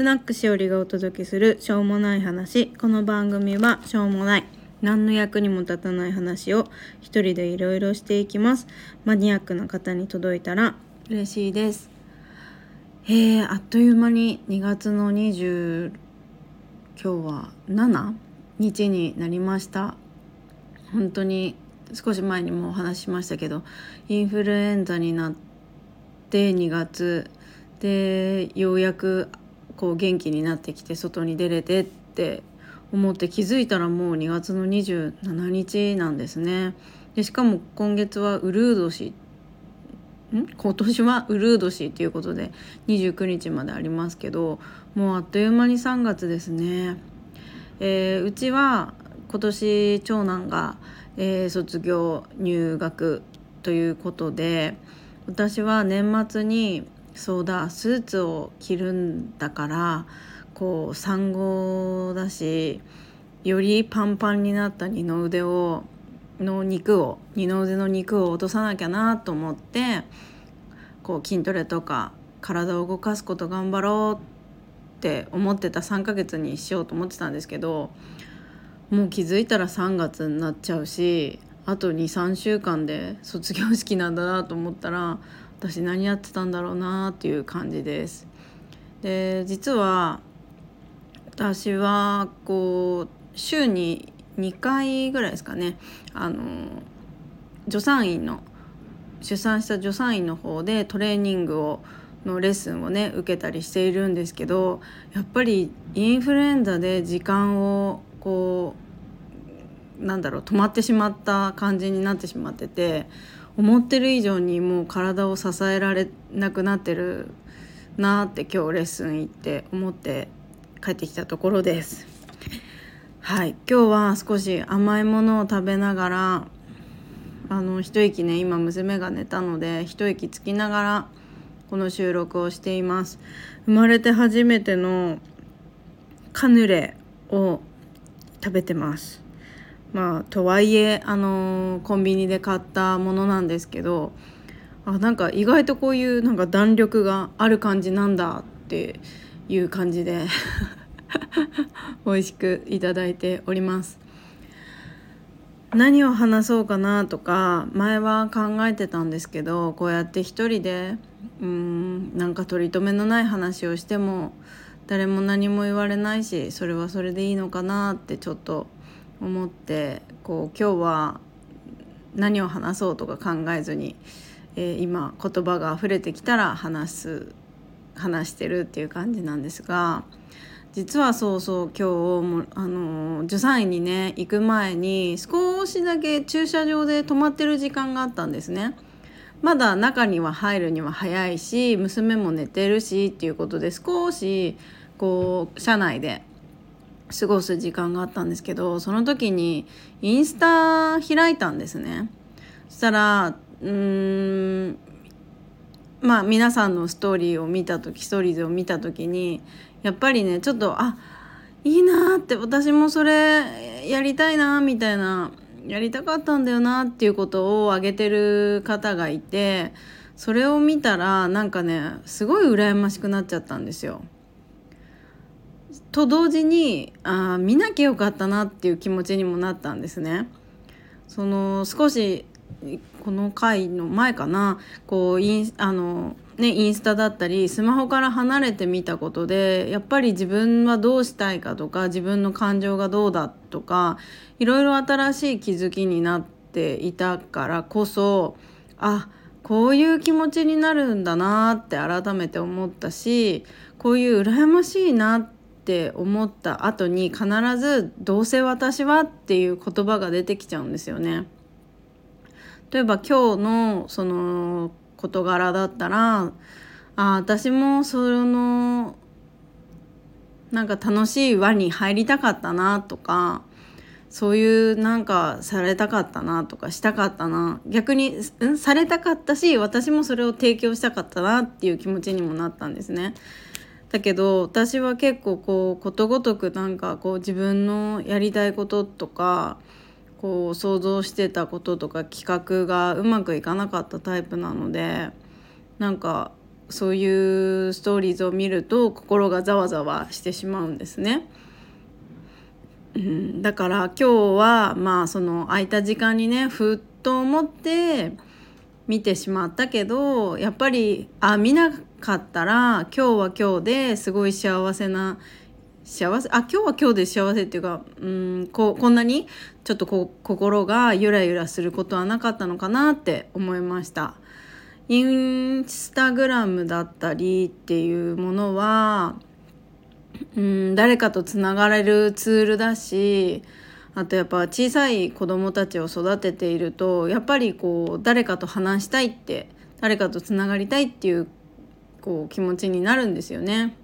スナックしおりがお届けするしょうもない話。この番組はしょうもない何の役にも立たない話を一人でいろいろしていきます。マニアックな方に届いたら嬉しいです。えー、あっという間に2月の20今日は7日になりました。本当に少し前にもお話ししましたけどインフルエンザになって2月でようやくこう元気になってきて外に出れてって思って気づいたらもう2月の27日なんですね。でしかも今月はウルード氏ん？今年はウルード氏っていうことで29日までありますけどもうあっという間に3月ですね。えー、うちは今年長男が、えー、卒業入学ということで私は年末にそうだスーツを着るんだからこう産後だしよりパンパンになった二の腕をの肉を二の腕の肉を落とさなきゃなと思ってこう筋トレとか体を動かすこと頑張ろうって思ってた3ヶ月にしようと思ってたんですけどもう気づいたら3月になっちゃうしあと23週間で卒業式なんだなと思ったら私何やってたんだろうなっていう感じです。で実は私はこう週に2回ぐらいですかねあの助産院の出産した助産院の方でトレーニングをのレッスンをね受けたりしているんですけどやっぱりインフルエンザで時間をこうなんだろう止まってしまった感じになってしまってて思ってる以上にもう体を支えられなくなってるなって今日レッスン行って思って帰ってきたところです。はい。今日は少し甘いものを食べながらあの一息ね今娘が寝たので一息つきながらこの収録をしています。生まれて初めてのカヌレを食べてます。まあとはいえあのコンビニで買ったものなんですけどあなんか意外とこういうなんか弾力がある感じなんだっていう感じで 美味しくいただいております。何を話そうかなとか前は考えてたんですけどこうやって一人でうんなんか取り留めのない話をしても誰も何も言われないしそれはそれでいいのかなってちょっと思ってこう今日は何を話そうとか考えずに、えー、今言葉が溢れてきたら話す話してるっていう感じなんですが実はそうそう今日もあの助産院にね行く前に少しだけ駐車場で止まってる時間があったんですね。まだ中には入るには早いし娘も寝てるしっていうことで少しこう車内で過ごす時間があったんですけどその時にインスタ開いたんですねそしたらうーんまあ皆さんのストーリーを見た時ストーリーズを見た時にやっぱりねちょっとあいいなって私もそれやりたいなみたいなやりたかったんだよなっていうことを挙げてる方がいてそれを見たらなんかねすごい羨ましくなっちゃったんですよ。と同時にあ見なきゃよかったなっていう気持ちにもなったんですね。その少しこの回の前かなこうインあの、ね、インスタだったりスマホから離れてみたことでやっぱり自分はどうしたいかとか自分の感情がどうだとかいろいろ新しい気づきになっていたからこそあこういう気持ちになるんだなって改めて思ったしこういう羨ましいなってって思った後に必ず「どうせ私は」っていう言葉が出てきちゃうんですよね。例えば今日のその事柄だったらあ私もそのなんか楽しい輪に入りたかったなとかそういうなんかされたかったなとかしたかったな逆に、うん、されたかったし私もそれを提供したかったなっていう気持ちにもなったんですね。だけど私は結構こうことごとくなんかこう自分のやりたいこととかこう想像してたこととか企画がうまくいかなかったタイプなのでなんかそういうストーリーズを見ると心がざわざわしてしまうんですね。うん、だから今日はまあその空いた時間にねふっと思って見てしまったけどやっぱりあ見なかったら今日は今日ですごい幸せな幸せあ今日は今日で幸せっていうかうんここんなにちょっとこ心がゆらゆらすることはなかったのかなって思いました。インスタグラムだったりっていうものはうん誰かとつながれるツールだしあとやっぱ小さい子どもたちを育てているとやっぱりこう誰かと話したいって誰かとつながりたいっていうこう気持ちになるんですよね。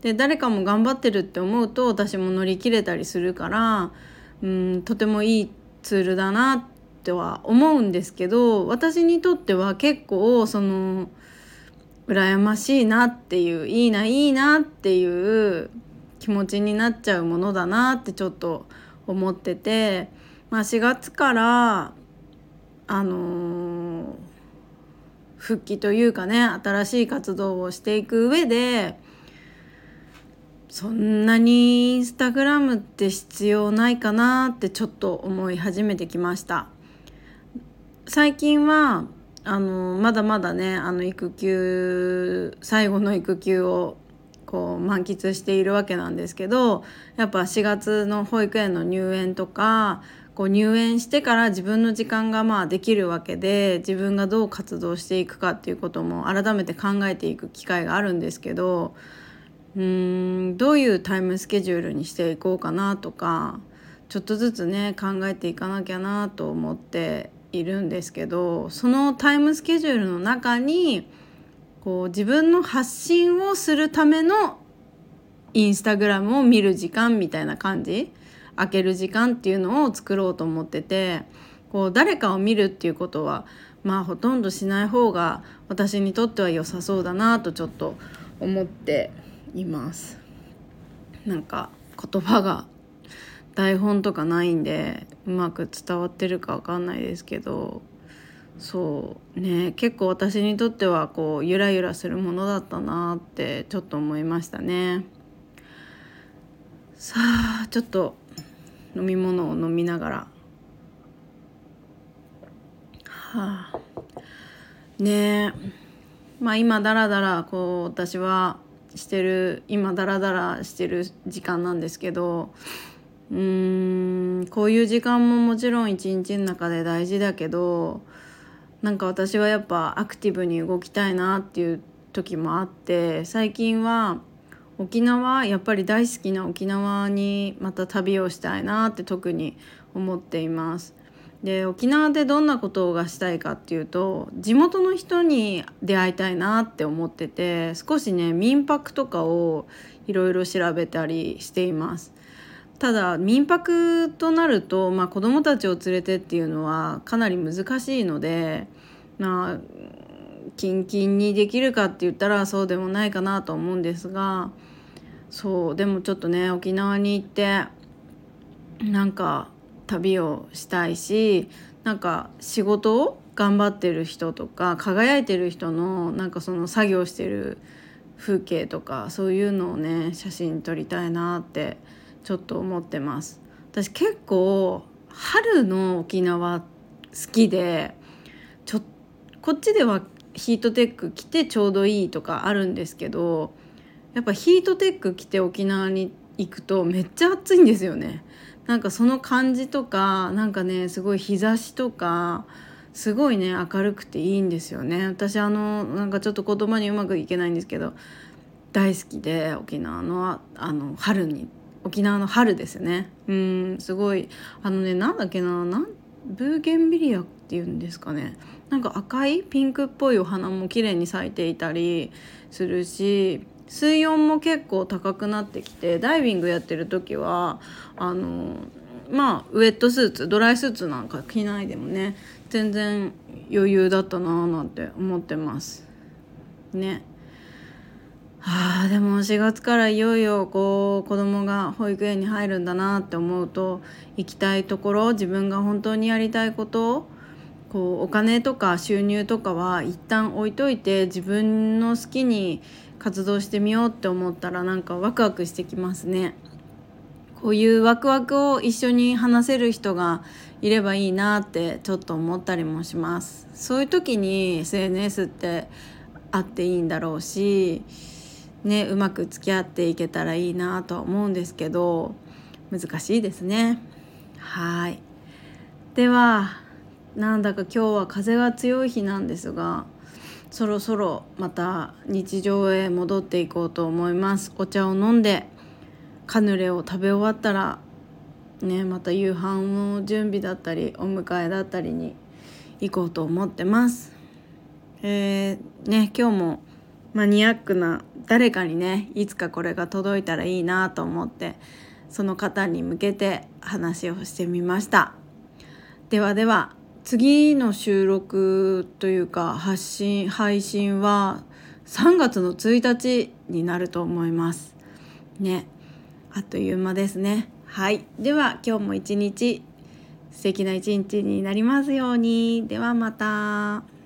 で誰かも頑張ってるって思うと私も乗り切れたりするからうんとてもいいツールだなっては思うんですけど私にとっては結構その羨ましいなっていういいないいなっていう気持ちになっちゃうものだなってちょっと思ってて、まあ、4月からあのー、復帰というかね新しい活動をしていく上でそんなにインスタグラムって必要ないかなってちょっと思い始めてきました。最近はあのまだまだねあの育休最後の育休をこう満喫しているわけなんですけどやっぱ4月の保育園の入園とかこう入園してから自分の時間がまあできるわけで自分がどう活動していくかっていうことも改めて考えていく機会があるんですけどうーんどういうタイムスケジュールにしていこうかなとかちょっとずつね考えていかなきゃなと思っているんですけどそのタイムスケジュールの中にこう自分の発信をするためのインスタグラムを見る時間みたいな感じ開ける時間っていうのを作ろうと思っててこう誰かを見るっていうことはまあほとんどしない方が私にとっては良さそうだなとちょっと思っています。なんか言葉が台本とかないんでうまく伝わってるか分かんないですけどそうね結構私にとってはこうゆらゆらするものだったなってちょっと思いましたね。さあちょっと飲み物を飲みながら。はあ。ねえ。まあ今だらだらこう私はしてる今だらだらしてる時間なんですけどうーんこういう時間ももちろん一日の中で大事だけどなんか私はやっぱアクティブに動きたいなっていう時もあって最近は沖縄やっぱり大好きな沖縄にまた旅をしたいなって特に思っています。で沖縄でどんなことがしたいかっていうと地元の人に出会いたいなって思ってて少しね民泊とかをいろいろ調べたりしています。ただ民泊となると、まあ、子どもたちを連れてっていうのはかなり難しいのでまあキンキンにできるかって言ったらそうでもないかなと思うんですがそうでもちょっとね沖縄に行ってなんか旅をしたいしなんか仕事を頑張ってる人とか輝いてる人のなんかその作業してる風景とかそういうのをね写真撮りたいなってちょっと思ってます。私結構春の沖縄好きでちょこっちではヒートテック着てちょうどいいとかあるんですけどやっぱヒートテック着て沖縄に行くとめっちゃ暑いんですよね。なんかその感じとかなんかねすごい日差しとかすごいね明るくていいんですよね。私あのなんかちょっと言葉にうまくいけないんですけど大好きで沖縄のあの春に沖縄の春ですね。うんすごいあのねなんだっけななんブーゲンビリアっていうんですかね。なんか赤いピンクっぽいお花も綺麗に咲いていたりするし水温も結構高くなってきてダイビングやってる時はあのまあウェットスーツドライスーツなんか着ないでもね全然余裕だったなーなんて思ってますね。はあでも4月からいよいよこう子供が保育園に入るんだなって思うと行きたいところ自分が本当にやりたいことこうお金とか収入とかは一旦置いといて自分の好きに活動してみようって思ったらなんかワクワクしてきますね。こういうワクワクを一緒に話せる人がいればいいなってちょっと思ったりもします。そういう時に SNS ってあっていいんだろうしねうまく付き合っていけたらいいなとは思うんですけど難しいですね。はい。ではなんだか今日は風が強い日なんですがそろそろまた日常へ戻っていこうと思います。お茶を飲んでカヌレを食べ終わったらねまた夕飯の準備だったりお迎えだったりに行こうと思ってます。えー、ね今日もマニアックな誰かにねいつかこれが届いたらいいなと思ってその方に向けて話をしてみました。ではでは次の収録というか発信配信は3月の1日になると思います。ね。あっという間ですね。はい。では今日も一日素敵な一日になりますように。ではまた。